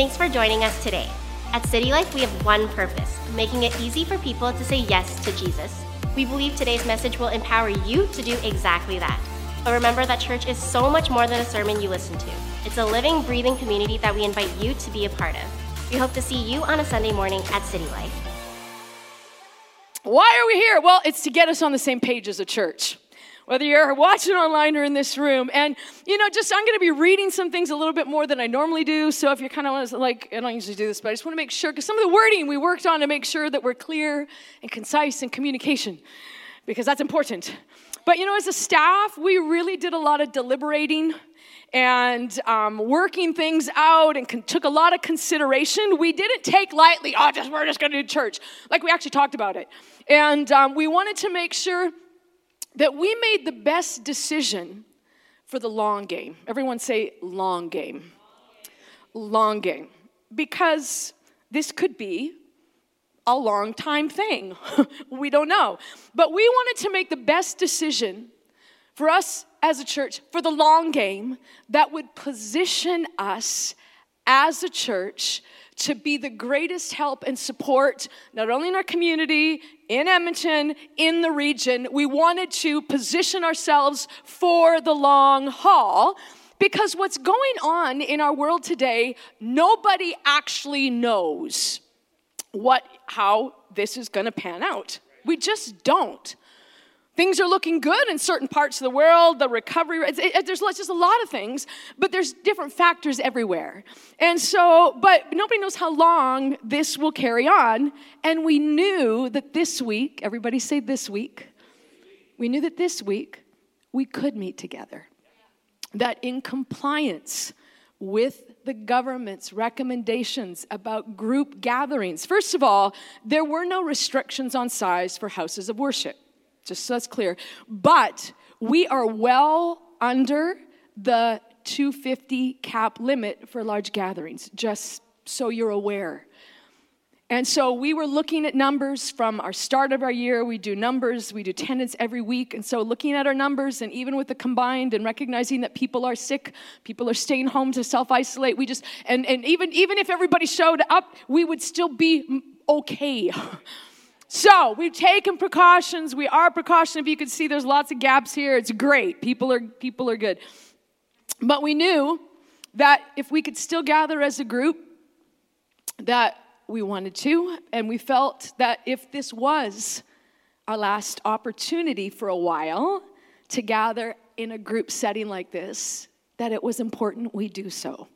Thanks for joining us today. At City Life, we have one purpose making it easy for people to say yes to Jesus. We believe today's message will empower you to do exactly that. But remember that church is so much more than a sermon you listen to. It's a living, breathing community that we invite you to be a part of. We hope to see you on a Sunday morning at City Life. Why are we here? Well, it's to get us on the same page as a church whether you're watching online or in this room. And, you know, just I'm going to be reading some things a little bit more than I normally do. So if you're kind of like, I don't usually do this, but I just want to make sure, because some of the wording we worked on to make sure that we're clear and concise in communication, because that's important. But, you know, as a staff, we really did a lot of deliberating and um, working things out and con- took a lot of consideration. We didn't take lightly, oh, just, we're just going to do church. Like we actually talked about it. And um, we wanted to make sure that we made the best decision for the long game. Everyone say long game. Long game. Because this could be a long time thing. we don't know. But we wanted to make the best decision for us as a church for the long game that would position us as a church to be the greatest help and support, not only in our community, in Edmonton, in the region. We wanted to position ourselves for the long haul because what's going on in our world today, nobody actually knows what how this is going to pan out. We just don't. Things are looking good in certain parts of the world, the recovery, it, it, there's just a lot of things, but there's different factors everywhere. And so, but nobody knows how long this will carry on. And we knew that this week, everybody say this week, we knew that this week we could meet together. That in compliance with the government's recommendations about group gatherings. First of all, there were no restrictions on size for houses of worship just so that's clear. But we are well under the 250 cap limit for large gatherings, just so you're aware. And so we were looking at numbers from our start of our year. We do numbers, we do attendance every week. And so looking at our numbers, and even with the combined and recognizing that people are sick, people are staying home to self isolate, we just, and, and even, even if everybody showed up, we would still be okay. So we've taken precautions. We are precaution. If you can see, there's lots of gaps here. It's great. People are people are good. But we knew that if we could still gather as a group, that we wanted to, and we felt that if this was our last opportunity for a while to gather in a group setting like this, that it was important we do so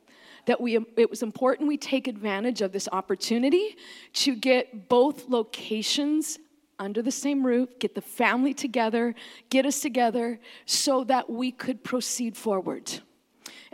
that we, um, it was important we take advantage of this opportunity to get both locations under the same roof, get the family together, get us together so that we could proceed forward.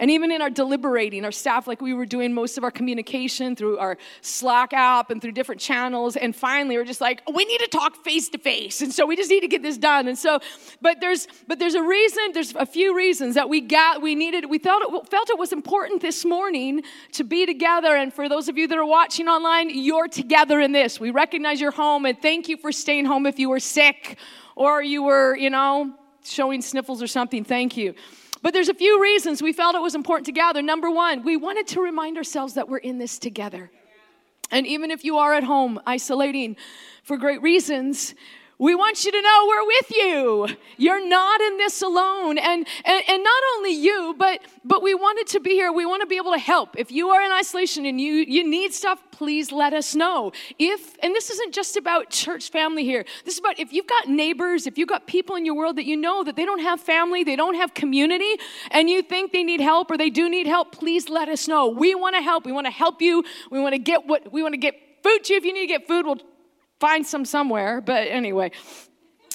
And even in our deliberating, our staff, like we were doing most of our communication through our Slack app and through different channels. And finally, we're just like, we need to talk face to face. And so we just need to get this done. And so, but there's, but there's a reason, there's a few reasons that we got, we needed, we felt it, felt it was important this morning to be together. And for those of you that are watching online, you're together in this. We recognize your home and thank you for staying home if you were sick or you were, you know, showing sniffles or something. Thank you. But there's a few reasons we felt it was important to gather. Number one, we wanted to remind ourselves that we're in this together. And even if you are at home isolating for great reasons, we want you to know we're with you. You're not in this alone. And, and, and not only you, but, but we wanted to be here. We want to be able to help. If you are in isolation and you, you need stuff, please let us know. If, and this isn't just about church family here. This is about if you've got neighbors, if you've got people in your world that you know that they don't have family, they don't have community, and you think they need help or they do need help, please let us know. We want to help. We want to help you. We want to get what we want to get food to you. If you need to get food, we'll find some somewhere. But anyway,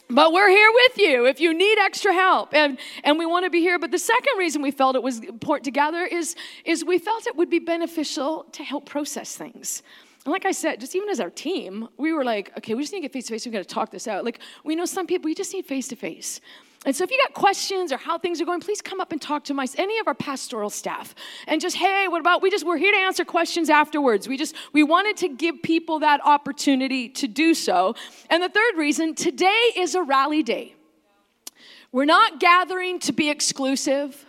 but we're here with you if you need extra help and, and we want to be here. But the second reason we felt it was important together is, is we felt it would be beneficial to help process things. And like i said just even as our team we were like okay we just need to get face to face. We got to talk this out. Like we know some people you just need face to face and so if you got questions or how things are going, please come up and talk to my any of our pastoral staff. And just, hey, what about we just we're here to answer questions afterwards. We just we wanted to give people that opportunity to do so. And the third reason, today is a rally day. We're not gathering to be exclusive.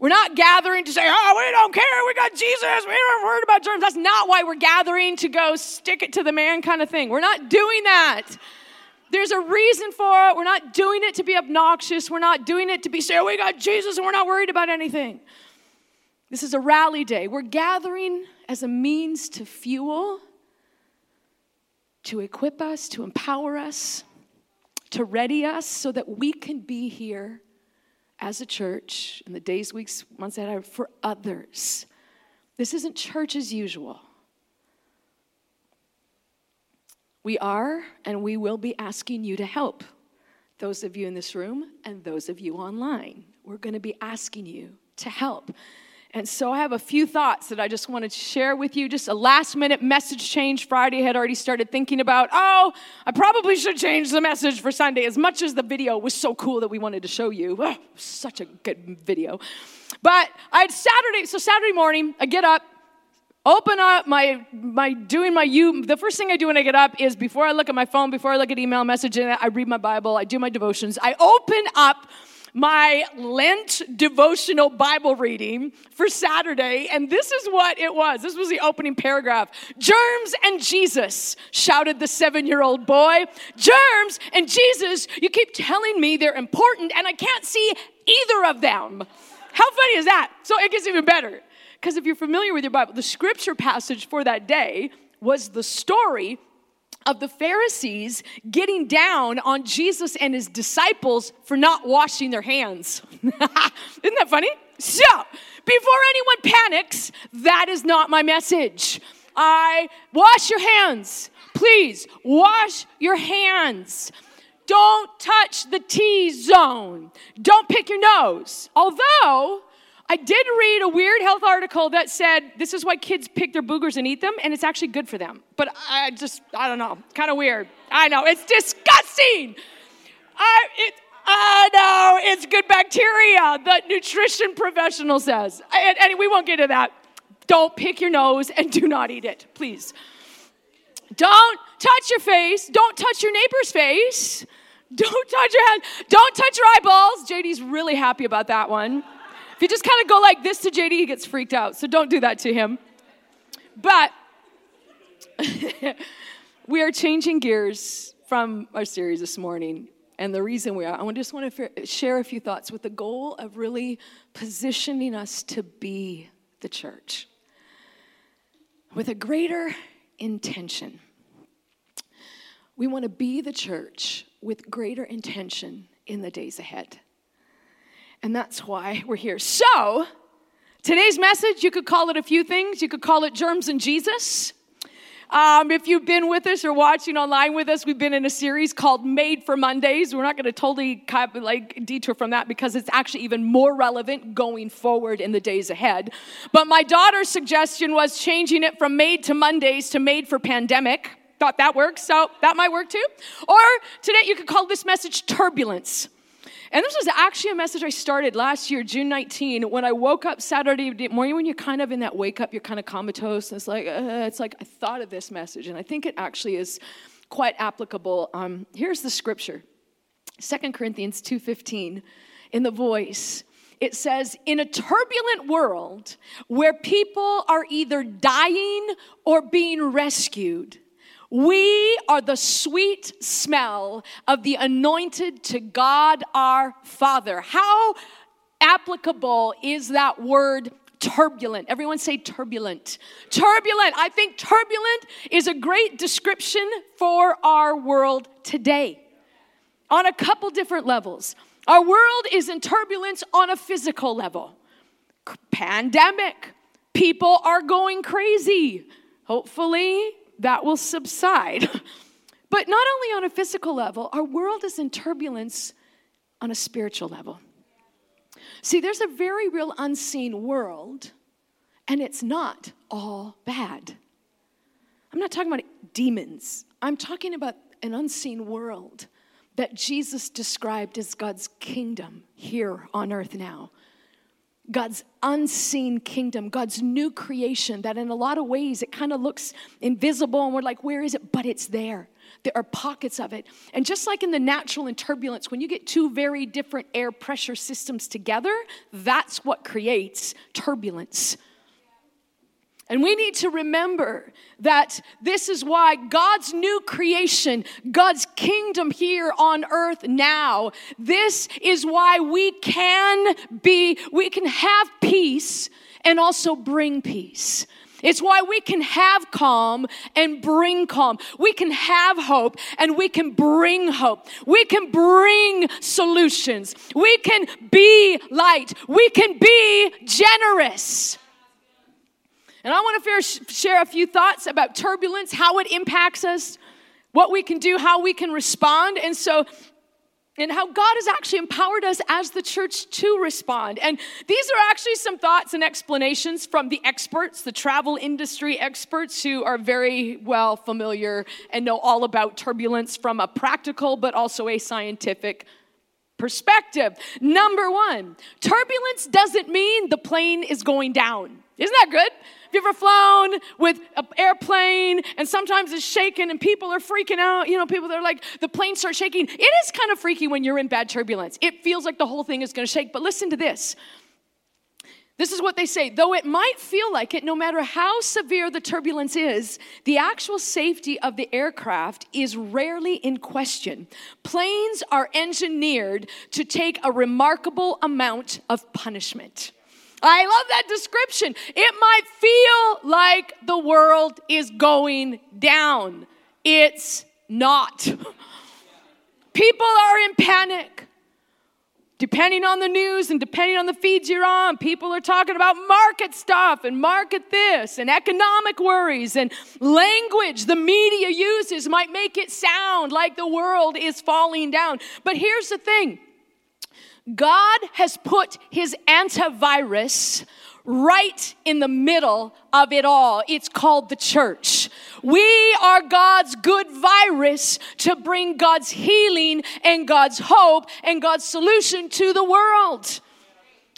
We're not gathering to say, oh, we don't care, we got Jesus, we aren't worried about germs. That's not why we're gathering to go stick it to the man kind of thing. We're not doing that. There's a reason for it. We're not doing it to be obnoxious. We're not doing it to be saying, oh, we got Jesus and we're not worried about anything. This is a rally day. We're gathering as a means to fuel, to equip us, to empower us, to ready us so that we can be here as a church in the days, weeks, months ahead for others. This isn't church as usual. We are and we will be asking you to help. Those of you in this room and those of you online. We're going to be asking you to help. And so I have a few thoughts that I just wanted to share with you. Just a last minute message change. Friday had already started thinking about, oh, I probably should change the message for Sunday. As much as the video was so cool that we wanted to show you. Oh, such a good video. But I had Saturday, so Saturday morning, I get up, open up my my doing my you the first thing i do when i get up is before i look at my phone before i look at email messaging i read my bible i do my devotions i open up my Lent devotional Bible reading for Saturday, and this is what it was. This was the opening paragraph. Germs and Jesus, shouted the seven year old boy. Germs and Jesus, you keep telling me they're important, and I can't see either of them. How funny is that? So it gets even better. Because if you're familiar with your Bible, the scripture passage for that day was the story of the Pharisees getting down on Jesus and his disciples for not washing their hands. Isn't that funny? So, before anyone panics, that is not my message. I wash your hands. Please wash your hands. Don't touch the T zone. Don't pick your nose. Although I did read a weird health article that said this is why kids pick their boogers and eat them, and it's actually good for them. But I just, I don't know, kind of weird. I know, it's disgusting. I, it, I know, it's good bacteria, the nutrition professional says. And, and we won't get into that. Don't pick your nose and do not eat it, please. Don't touch your face. Don't touch your neighbor's face. Don't touch your head. Don't touch your eyeballs. JD's really happy about that one. If you just kind of go like this to JD, he gets freaked out. So don't do that to him. But we are changing gears from our series this morning. And the reason we are, I just want to share a few thoughts with the goal of really positioning us to be the church with a greater intention. We want to be the church with greater intention in the days ahead. And that's why we're here. So, today's message, you could call it a few things. You could call it Germs and Jesus. Um, if you've been with us or watching online with us, we've been in a series called Made for Mondays. We're not going to totally like detour from that because it's actually even more relevant going forward in the days ahead. But my daughter's suggestion was changing it from Made to Mondays to Made for Pandemic. Thought that works, so that might work too. Or today you could call this message Turbulence. And this was actually a message I started last year, June 19, when I woke up Saturday morning. When you're kind of in that wake up, you're kind of comatose. And it's like, uh, it's like I thought of this message, and I think it actually is quite applicable. Um, here's the scripture, 2 Corinthians 2:15, in the voice. It says, in a turbulent world where people are either dying or being rescued, we are the sweet smell of the anointed to God our Father. How applicable is that word turbulent. Everyone say turbulent. Turbulent. I think turbulent is a great description for our world today on a couple different levels. Our world is in turbulence on a physical level. Pandemic. People are going crazy. Hopefully, that will subside. but not only on a physical level, our world is in turbulence on a spiritual level. See, there's a very real unseen world, and it's not all bad. I'm not talking about demons, I'm talking about an unseen world that Jesus described as God's kingdom here on earth now. God's unseen kingdom, God's new creation, that in a lot of ways it kind of looks invisible and we're like, where is it? But it's there. there are pockets of it. And just like in the natural and turbulence, when you get two very different air pressure systems together, that's what creates turbulence. And we need to remember that this is why God's new creation, God's kingdom here on earth now, this is why we can be, we can have peace and also bring peace. It's why we can have calm and bring calm. We can have hope and we can bring hope. We can bring solutions. We can be light. We can be generous. And I want to share a few thoughts about turbulence, how it impacts us, what we can do, how we can respond. And so, and how God has actually empowered us as the church to respond. And these are actually some thoughts and explanations from the experts, the travel industry experts who are very well familiar and know all about turbulence from a practical but also a scientific perspective. Number one, turbulence doesn't mean the plane is going down. Isn't that good? Have you ever flown with an airplane and sometimes it's shaking and people are freaking out? You know, people are like, the plane starts shaking. It is kind of freaky when you're in bad turbulence. It feels like the whole thing is going to shake. But listen to this. This is what they say. Though it might feel like it, no matter how severe the turbulence is, the actual safety of the aircraft is rarely in question. Planes are engineered to take a remarkable amount of punishment. I love that description. It might feel like the world is going down. It's not. People are in panic. Depending on the news and depending on the feeds you're on, people are talking about market stuff and market this and economic worries and language the media uses might make it sound like the world is falling down. But here's the thing God has put his antivirus right in the middle of it all. It's called the church. We are God's good virus to bring God's healing and God's hope and God's solution to the world.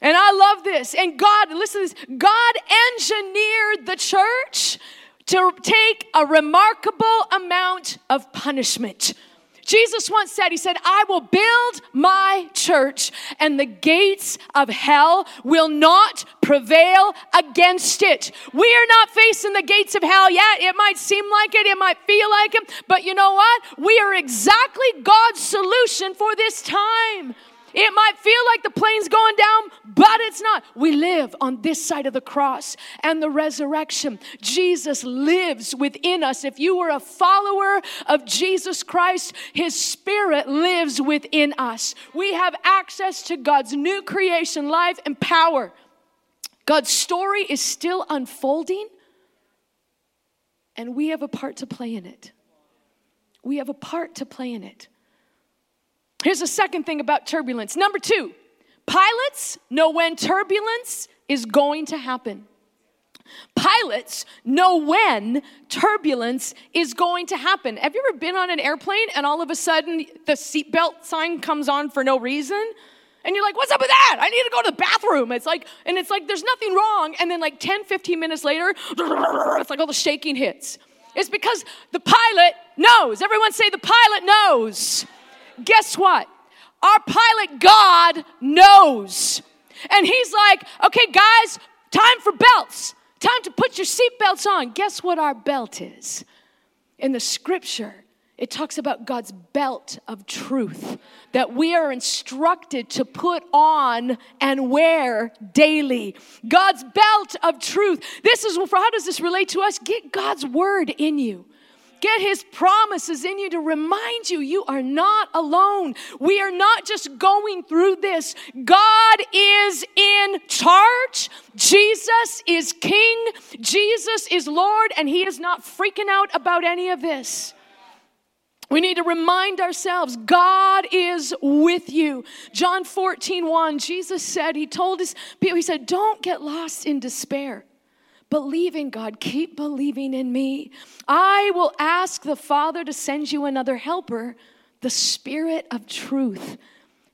And I love this. And God, listen to this God engineered the church to take a remarkable amount of punishment Jesus once said, He said, I will build my church, and the gates of hell will not prevail against it. We are not facing the gates of hell yet. It might seem like it, it might feel like it, but you know what? We are exactly God's solution for this time. It might feel like the plane's going down, but it's not. We live on this side of the cross and the resurrection. Jesus lives within us. If you were a follower of Jesus Christ, his spirit lives within us. We have access to God's new creation, life, and power. God's story is still unfolding, and we have a part to play in it. We have a part to play in it. Here's the second thing about turbulence. Number two, pilots know when turbulence is going to happen. Pilots know when turbulence is going to happen. Have you ever been on an airplane and all of a sudden the seatbelt sign comes on for no reason? And you're like, what's up with that? I need to go to the bathroom. It's like, and it's like, there's nothing wrong. And then, like 10, 15 minutes later, it's like all the shaking hits. It's because the pilot knows. Everyone say, the pilot knows guess what? Our pilot God knows. And he's like, okay, guys, time for belts. Time to put your seatbelts on. Guess what our belt is? In the scripture, it talks about God's belt of truth that we are instructed to put on and wear daily. God's belt of truth. This is for how does this relate to us? Get God's word in you. Get his promises in you to remind you you are not alone. We are not just going through this. God is in charge. Jesus is king. Jesus is Lord, and he is not freaking out about any of this. We need to remind ourselves God is with you. John 14, 1, Jesus said, He told his people, He said, Don't get lost in despair. Believe in God. Keep believing in me. I will ask the Father to send you another helper, the Spirit of truth.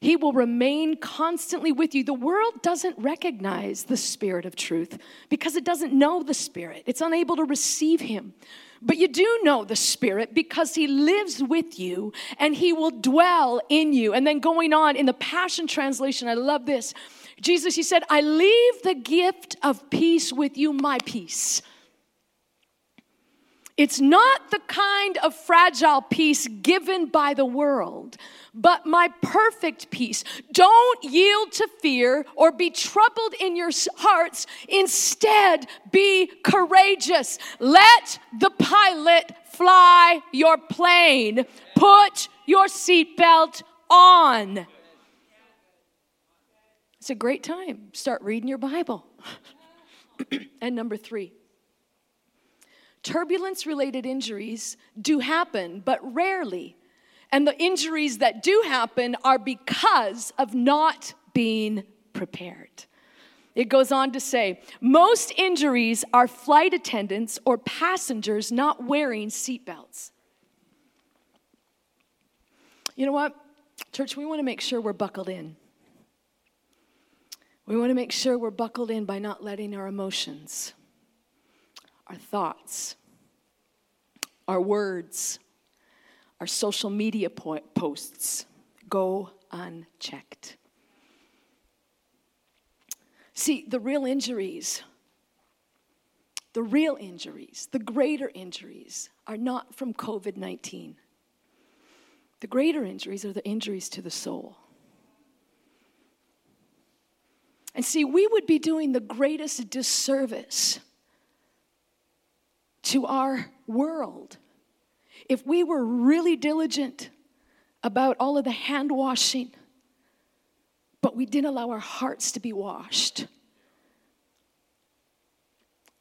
He will remain constantly with you. The world doesn't recognize the Spirit of truth because it doesn't know the Spirit, it's unable to receive Him. But you do know the Spirit because He lives with you and He will dwell in you. And then going on in the Passion Translation, I love this. Jesus, He said, I leave the gift of peace with you, my peace. It's not the kind of fragile peace given by the world, but my perfect peace. Don't yield to fear or be troubled in your hearts. Instead, be courageous. Let the pilot fly your plane. Put your seatbelt on. It's a great time. Start reading your Bible. and number three, turbulence related injuries do happen, but rarely. And the injuries that do happen are because of not being prepared. It goes on to say most injuries are flight attendants or passengers not wearing seatbelts. You know what? Church, we want to make sure we're buckled in. We want to make sure we're buckled in by not letting our emotions, our thoughts, our words, our social media po- posts go unchecked. See, the real injuries, the real injuries, the greater injuries are not from COVID 19. The greater injuries are the injuries to the soul. And see, we would be doing the greatest disservice to our world. If we were really diligent about all of the hand washing, but we didn't allow our hearts to be washed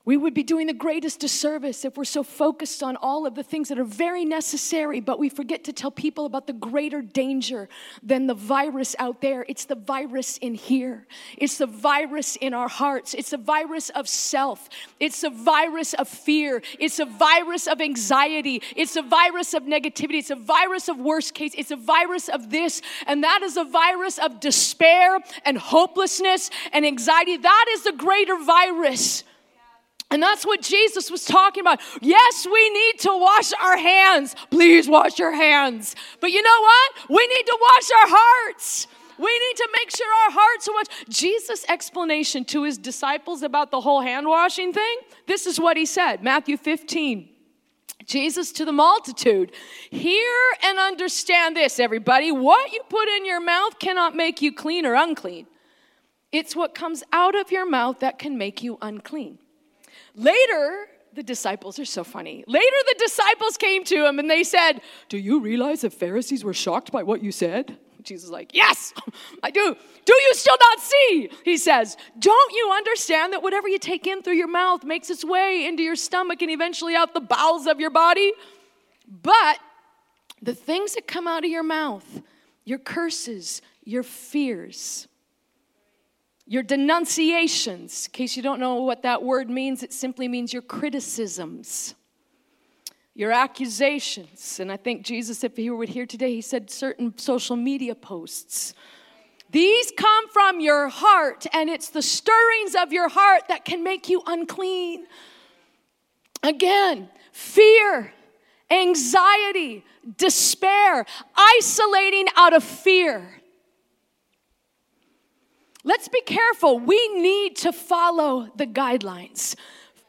we would be doing the greatest disservice if we're so focused on all of the things that are very necessary, but we forget to tell people about the greater danger than the virus out there. It's the virus in here, it's the virus in our hearts, it's the virus of self, it's the virus of fear, it's a virus of anxiety, it's a virus of negativity, it's a virus of worst case, it's a virus of this, and that is a virus of despair and hopelessness and anxiety. That is the greater virus. And that's what Jesus was talking about. Yes, we need to wash our hands. Please wash your hands. But you know what? We need to wash our hearts. We need to make sure our hearts are washed. Jesus' explanation to his disciples about the whole hand washing thing this is what he said Matthew 15. Jesus to the multitude, hear and understand this, everybody. What you put in your mouth cannot make you clean or unclean. It's what comes out of your mouth that can make you unclean. Later, the disciples are so funny. Later, the disciples came to him and they said, Do you realize the Pharisees were shocked by what you said? Jesus is like, Yes, I do. Do you still not see? He says, Don't you understand that whatever you take in through your mouth makes its way into your stomach and eventually out the bowels of your body? But the things that come out of your mouth, your curses, your fears, your denunciations, in case you don't know what that word means, it simply means your criticisms, your accusations. And I think Jesus, if he were here today, he said certain social media posts. These come from your heart, and it's the stirrings of your heart that can make you unclean. Again, fear, anxiety, despair, isolating out of fear Let's be careful. We need to follow the guidelines.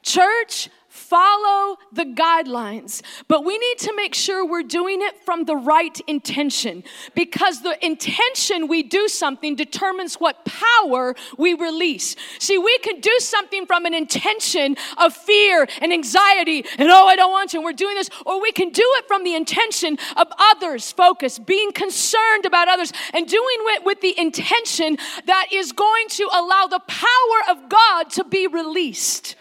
Church, follow the guidelines, but we need to make sure we're doing it from the right intention because the intention we do something determines what power we release. See, we can do something from an intention of fear and anxiety and oh, I don't want to, and we're doing this, or we can do it from the intention of others focus, being concerned about others, and doing it with the intention that is going to allow the power of God to be released.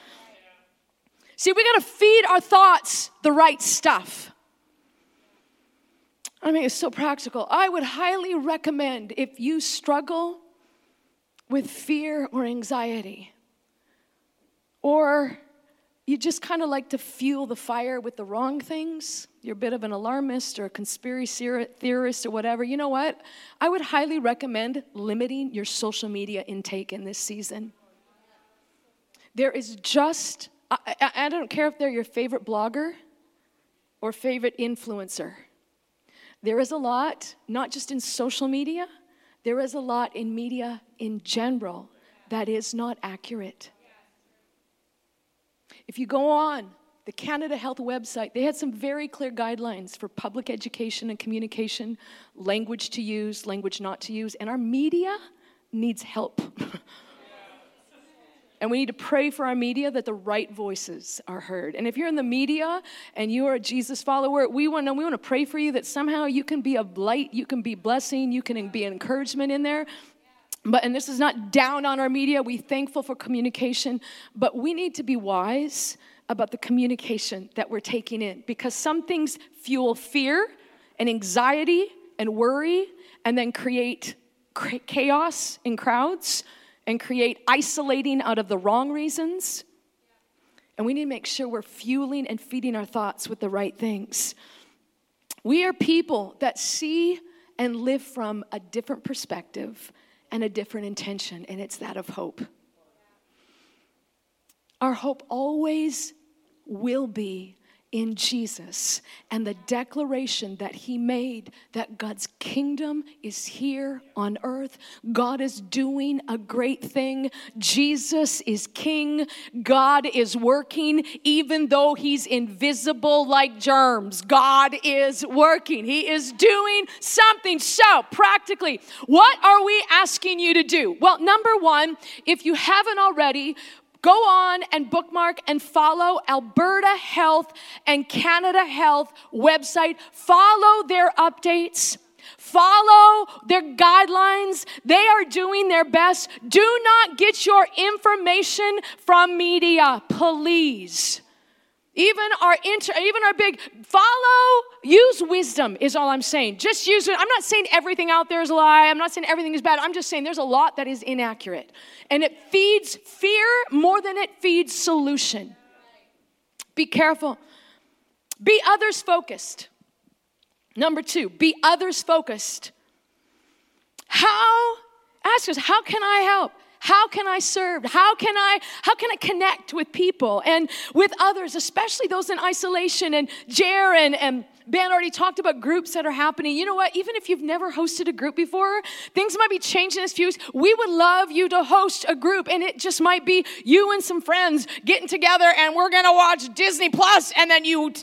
See, we got to feed our thoughts the right stuff. I mean, it's so practical. I would highly recommend if you struggle with fear or anxiety, or you just kind of like to fuel the fire with the wrong things, you're a bit of an alarmist or a conspiracy theorist or whatever, you know what? I would highly recommend limiting your social media intake in this season. There is just, I, I, don't care if they're your favorite blogger or favorite influencer. There is a lot, not just in social media, there is a lot in media in general that is not accurate. If you go on the Canada Health website, they had some very clear guidelines for public education and communication, language to use, language not to use, and our media needs help. And we need to pray for our media that the right voices are heard. And if you're in the media and you are a Jesus follower, we want to we want to pray for you that somehow you can be a light, you can be blessing, you can be encouragement in there. But and this is not down on our media. We thankful for communication, but we need to be wise about the communication that we're taking in because some things fuel fear and anxiety and worry and then create chaos in crowds and create isolating out of the wrong reasons. And we need to make sure we're fueling and feeding our thoughts with the right things. We are people that see and live from a different perspective and a different intention, and it's that of hope. Our hope always will be in Jesus and the declaration that he made that God's kingdom is here on earth. God is doing a great thing. Jesus is king. God is working, even though he's invisible like germs. God is working. He is doing something. So, practically, what are we asking you to do? Well, number one, if you haven't already, Go on and bookmark and follow Alberta Health and Canada Health website. Follow their updates. Follow their guidelines. They are doing their best. Do not get your information from media, please. Even our inter, even our big follow, use wisdom is all I'm saying. Just use it. I'm not saying everything out there is a lie. I'm not saying everything is bad. I'm just saying there's a lot that is inaccurate. And it feeds fear more than it feeds solution. Be careful. Be others focused. Number two, be others focused. How, ask us, how can I help? How can I serve? How can I how can I connect with people and with others, especially those in isolation? And Jer and, and Ben already talked about groups that are happening. You know what? Even if you've never hosted a group before, things might be changing as few. We would love you to host a group, and it just might be you and some friends getting together, and we're gonna watch Disney Plus, and then you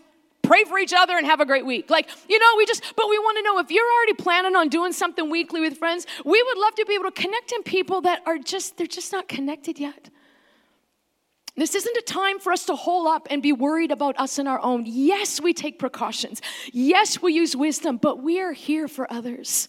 pray for each other and have a great week. Like, you know, we just, but we want to know if you're already planning on doing something weekly with friends, we would love to be able to connect in people that are just, they're just not connected yet. This isn't a time for us to hole up and be worried about us and our own. Yes, we take precautions. Yes, we use wisdom, but we are here for others.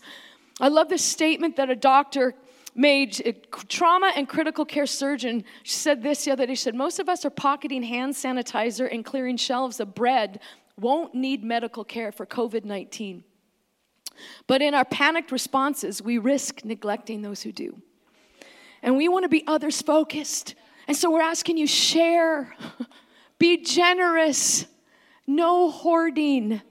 I love this statement that a doctor made, a trauma and critical care surgeon said this the other day. She said, Most of us are pocketing hand sanitizer and clearing shelves of bread won't need medical care for COVID 19. But in our panicked responses, we risk neglecting those who do. And we want to be others focused. And so we're asking you share, be generous, no hoarding.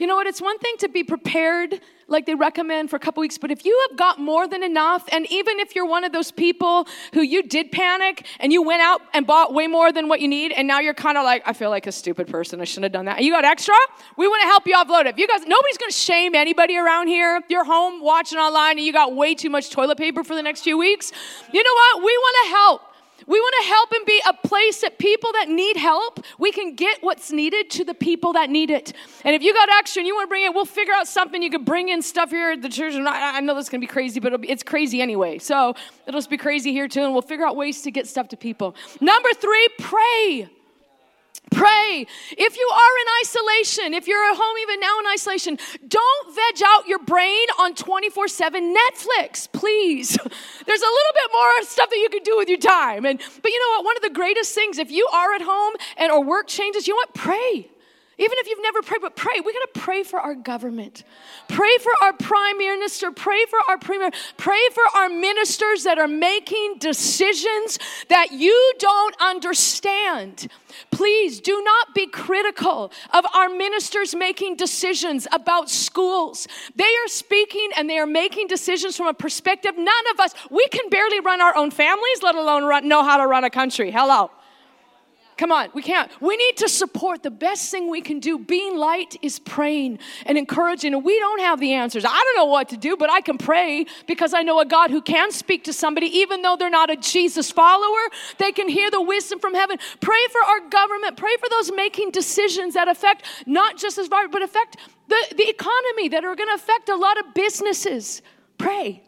You know what? It's one thing to be prepared like they recommend for a couple weeks. But if you have got more than enough, and even if you're one of those people who you did panic and you went out and bought way more than what you need, and now you're kind of like, I feel like a stupid person. I shouldn't have done that. You got extra? We want to help you offload it. If you guys, nobody's going to shame anybody around here. You're home watching online and you got way too much toilet paper for the next few weeks. You know what? We want to help. We want to help and be a place that people that need help, we can get what's needed to the people that need it. And if you got extra and you want to bring it, we'll figure out something. You could bring in stuff here at the church. I know this is going to be crazy, but be, it's crazy anyway. So it'll just be crazy here too. And we'll figure out ways to get stuff to people. Number three, pray. Pray. If you are in isolation, if you're at home even now in isolation, don't veg out your brain on 24 7 Netflix, please. There's a little bit more stuff that you can do with your time. And, but you know what? One of the greatest things, if you are at home and or work changes, you know what? Pray. Even if you've never prayed, but pray. We got to pray for our government. Pray for our prime minister. Pray for our premier. Pray for our ministers that are making decisions that you don't understand. Please do not be critical of our ministers making decisions about schools. They are speaking and they are making decisions from a perspective none of us, we can barely run our own families, let alone run, know how to run a country. Hello. Come on, we can't. We need to support. The best thing we can do, being light, is praying and encouraging. And we don't have the answers. I don't know what to do, but I can pray because I know a God who can speak to somebody, even though they're not a Jesus follower. They can hear the wisdom from heaven. Pray for our government. Pray for those making decisions that affect not just this virus, but affect the, the economy, that are going to affect a lot of businesses. Pray.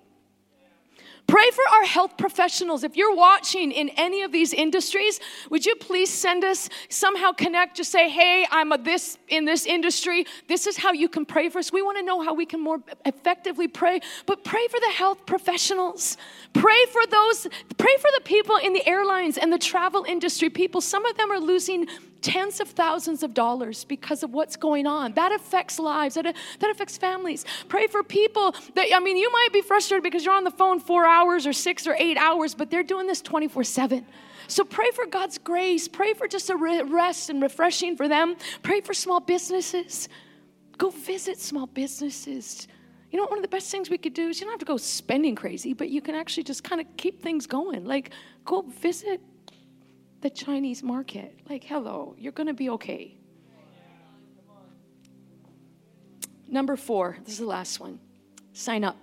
Pray for our health professionals. If you're watching in any of these industries, would you please send us somehow connect? Just say, hey, I'm a this in this industry. This is how you can pray for us. We want to know how we can more effectively pray. But pray for the health professionals. Pray for those, pray for the people in the airlines and the travel industry. People, some of them are losing tens of thousands of dollars because of what's going on. That affects lives, that, that affects families. Pray for people that, I mean, you might be frustrated because you're on the phone four hours or six or eight hours, but they're doing this 24 7. So pray for God's grace. Pray for just a rest and refreshing for them. Pray for small businesses. Go visit small businesses. You know, one of the best things we could do is you don't have to go spending crazy, but you can actually just kind of keep things going. Like, go visit the Chinese market. Like, hello, you're going to be okay. Number four, this is the last one sign up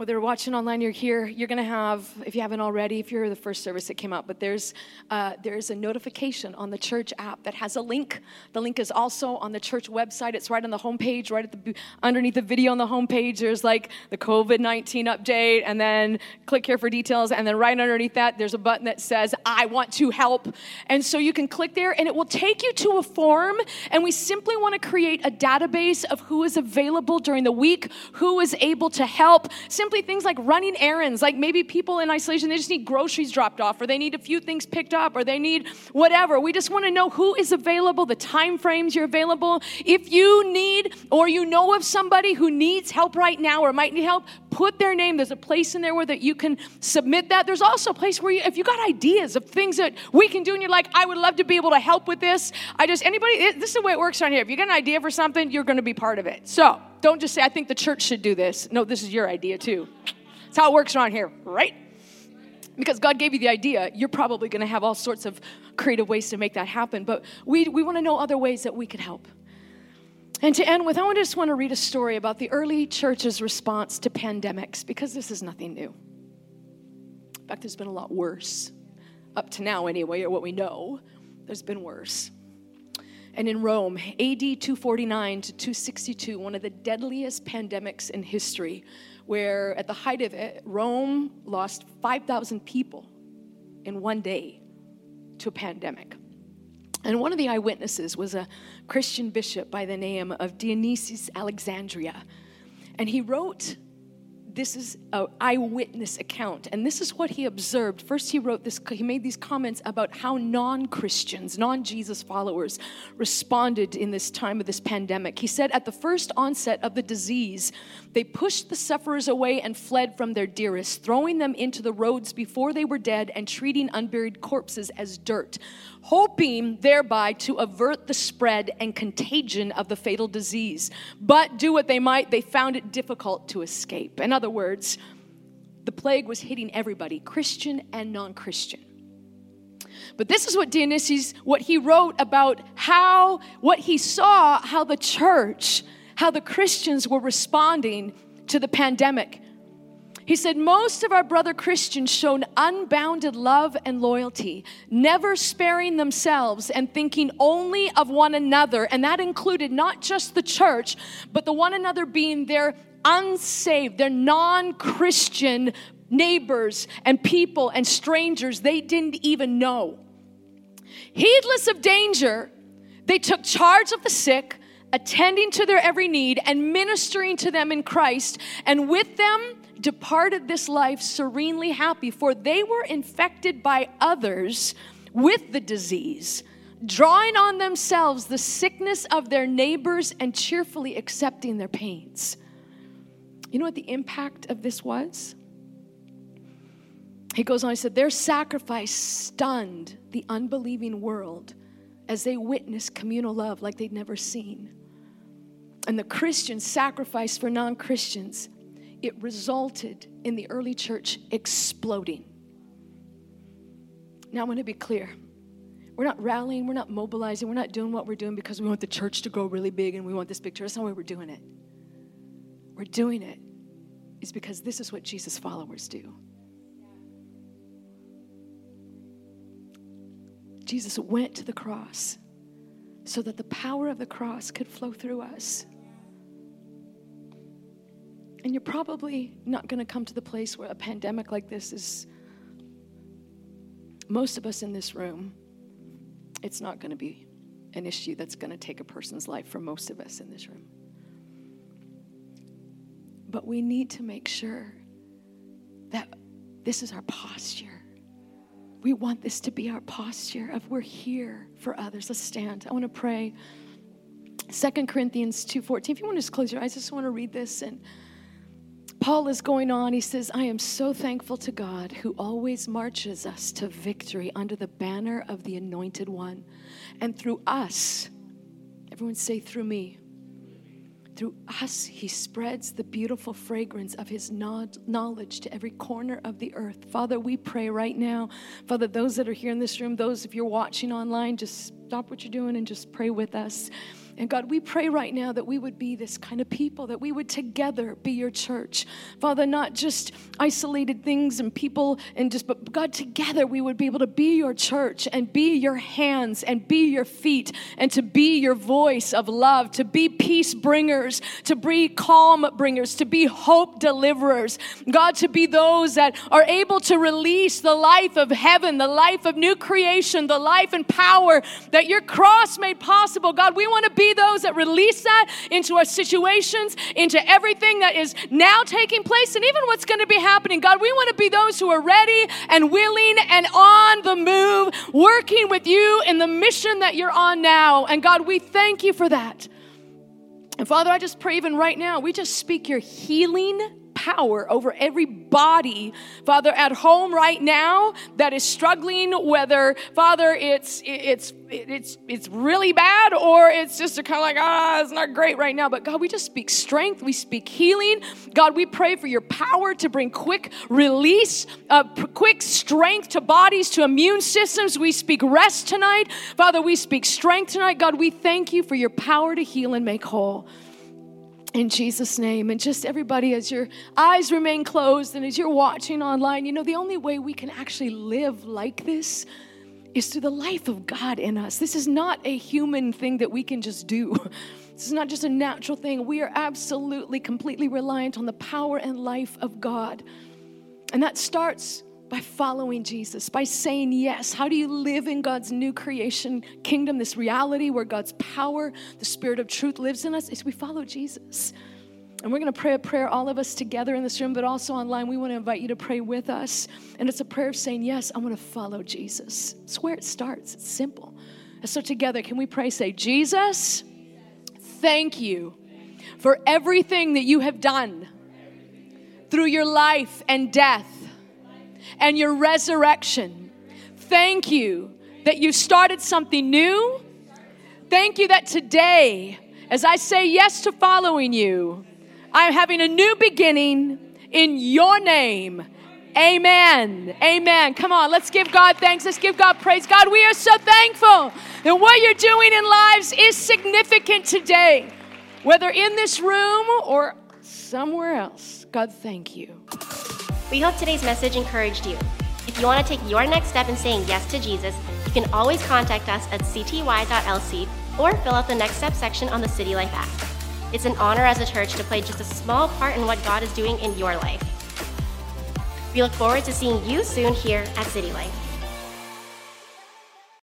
whether you're watching online you're here you're going to have if you haven't already if you're the first service that came out but there's uh, there's a notification on the church app that has a link. The link is also on the church website it's right on the homepage right at the underneath the video on the homepage there's like the covid-19 update and then click here for details and then right underneath that there's a button that says i want to help. And so you can click there and it will take you to a form and we simply want to create a database of who is available during the week who is able to help. Simply simply things like running errands, like maybe people in isolation, they just need groceries dropped off, or they need a few things picked up, or they need whatever. We just want to know who is available, the time frames you're available. If you need or you know of somebody who needs help right now or might need help, put their name. There's a place in there where that you can submit that. There's also a place where you, if you got ideas of things that we can do and you're like, I would love to be able to help with this. I just, anybody, this is the way it works around here. If you got an idea for something, you're going to be part of it. So don't just say, I think the church should do this. No, this is your idea too. That's how it works around here, right? Because God gave you the idea, you're probably going to have all sorts of creative ways to make that happen. But we, we want to know other ways that we could help. And to end with, I just want to read a story about the early church's response to pandemics, because this is nothing new. In fact, there's been a lot worse. Up to now, anyway, or what we know, there's been worse and in Rome, AD 249 to 262, one of the deadliest pandemics in history, where at the height of it, Rome lost 5,000 people in one day to a pandemic. And one of the eyewitnesses was a Christian bishop by the name of Dionysius Alexandria. And he wrote this is an eyewitness account and this is what he observed first he wrote this he made these comments about how non-christians non-jesus followers responded in this time of this pandemic he said at the first onset of the disease they pushed the sufferers away and fled from their dearest throwing them into the roads before they were dead and treating unburied corpses as dirt hoping thereby to avert the spread and contagion of the fatal disease. But do what they might, they found it difficult to escape. In other words, the plague was hitting everybody, Christian and non Christian. But this is what Dionysius, what he wrote about how, what he saw, how the church, how the Christians were responding to the pandemic. He said, Most of our brother Christians showed unbounded love and loyalty, never sparing themselves and thinking only of one another. And that included not just the church, but the one another being their unsaved, their non Christian neighbors and people and strangers they didn't even know. Heedless of danger, they took charge of the sick, attending to their every need and ministering to them in Christ. And with them, departed this life serenely happy, for they were infected by others with the disease, drawing on themselves the sickness of their neighbors and cheerfully accepting their pains. You know what the impact of this was? He goes on, he said, Their sacrifice stunned the unbelieving world as they witnessed communal love like they'd never seen. And the Christian sacrifice for non Christians, it resulted in the early church exploding. Now, I want to be clear. We're not rallying, we're not mobilizing, we're not doing what we're doing because we want the church to grow really big and we want this big church. That's not why we're doing it. We're doing it is because this is what Jesus' followers do. Jesus went to the cross so that the power of the cross could flow through us. And you're probably not going to come to the place where a pandemic like this is. Most of us in this room, it's not going to be an issue that's going to take a person's life for most of us in this room. But we need to make sure that this is our posture. We want this to be our posture of we're here for others. Let's stand. I want to pray. Second Corinthians 2:14. If you want to just close your eyes, I just want to read this and Paul is going on. He says, I am so thankful to God who always marches us to victory under the banner of the anointed one. And through us, everyone say, through me, through us, he spreads the beautiful fragrance of his knowledge to every corner of the earth. Father, we pray right now. Father, those that are here in this room, those if you're watching online, just stop what you're doing and just pray with us. And God, we pray right now that we would be this kind of people, that we would together be your church. Father, not just isolated things and people and just, but God, together we would be able to be your church and be your hands and be your feet and to be your voice of love, to be peace bringers, to be calm bringers, to be hope deliverers. God, to be those that are able to release the life of heaven, the life of new creation, the life and power that your cross made possible. God, we want to be those that release that into our situations, into everything that is now taking place, and even what's going to be happening. God, we want to be those who are ready and willing and on the move, working with you in the mission that you're on now. And God, we thank you for that. And Father, I just pray even right now, we just speak your healing power over every body, Father, at home right now that is struggling, whether, Father, it's, it's, it's, it's really bad or it's just a kind of like, ah, it's not great right now. But God, we just speak strength. We speak healing. God, we pray for your power to bring quick release, uh, quick strength to bodies, to immune systems. We speak rest tonight. Father, we speak strength tonight. God, we thank you for your power to heal and make whole in Jesus' name. And just everybody, as your eyes remain closed and as you're watching online, you know, the only way we can actually live like this is through the life of God in us. This is not a human thing that we can just do. This is not just a natural thing. We are absolutely, completely reliant on the power and life of God. And that starts by following Jesus, by saying yes. How do you live in God's new creation kingdom, this reality where God's power, the Spirit of truth lives in us? Is we follow Jesus. And we're going to pray a prayer, all of us together in this room, but also online. We want to invite you to pray with us. And it's a prayer of saying, Yes, I want to follow Jesus. It's where it starts, it's simple. And so, together, can we pray? Say, Jesus, thank you for everything that you have done through your life and death and your resurrection. Thank you that you started something new. Thank you that today, as I say yes to following you, I'm having a new beginning in your name. Amen. Amen. Come on, let's give God thanks. Let's give God praise. God, we are so thankful that what you're doing in lives is significant today, whether in this room or somewhere else. God, thank you. We hope today's message encouraged you. If you want to take your next step in saying yes to Jesus, you can always contact us at cty.lc or fill out the next step section on the City Life app. It's an honor as a church to play just a small part in what God is doing in your life. We look forward to seeing you soon here at City Life.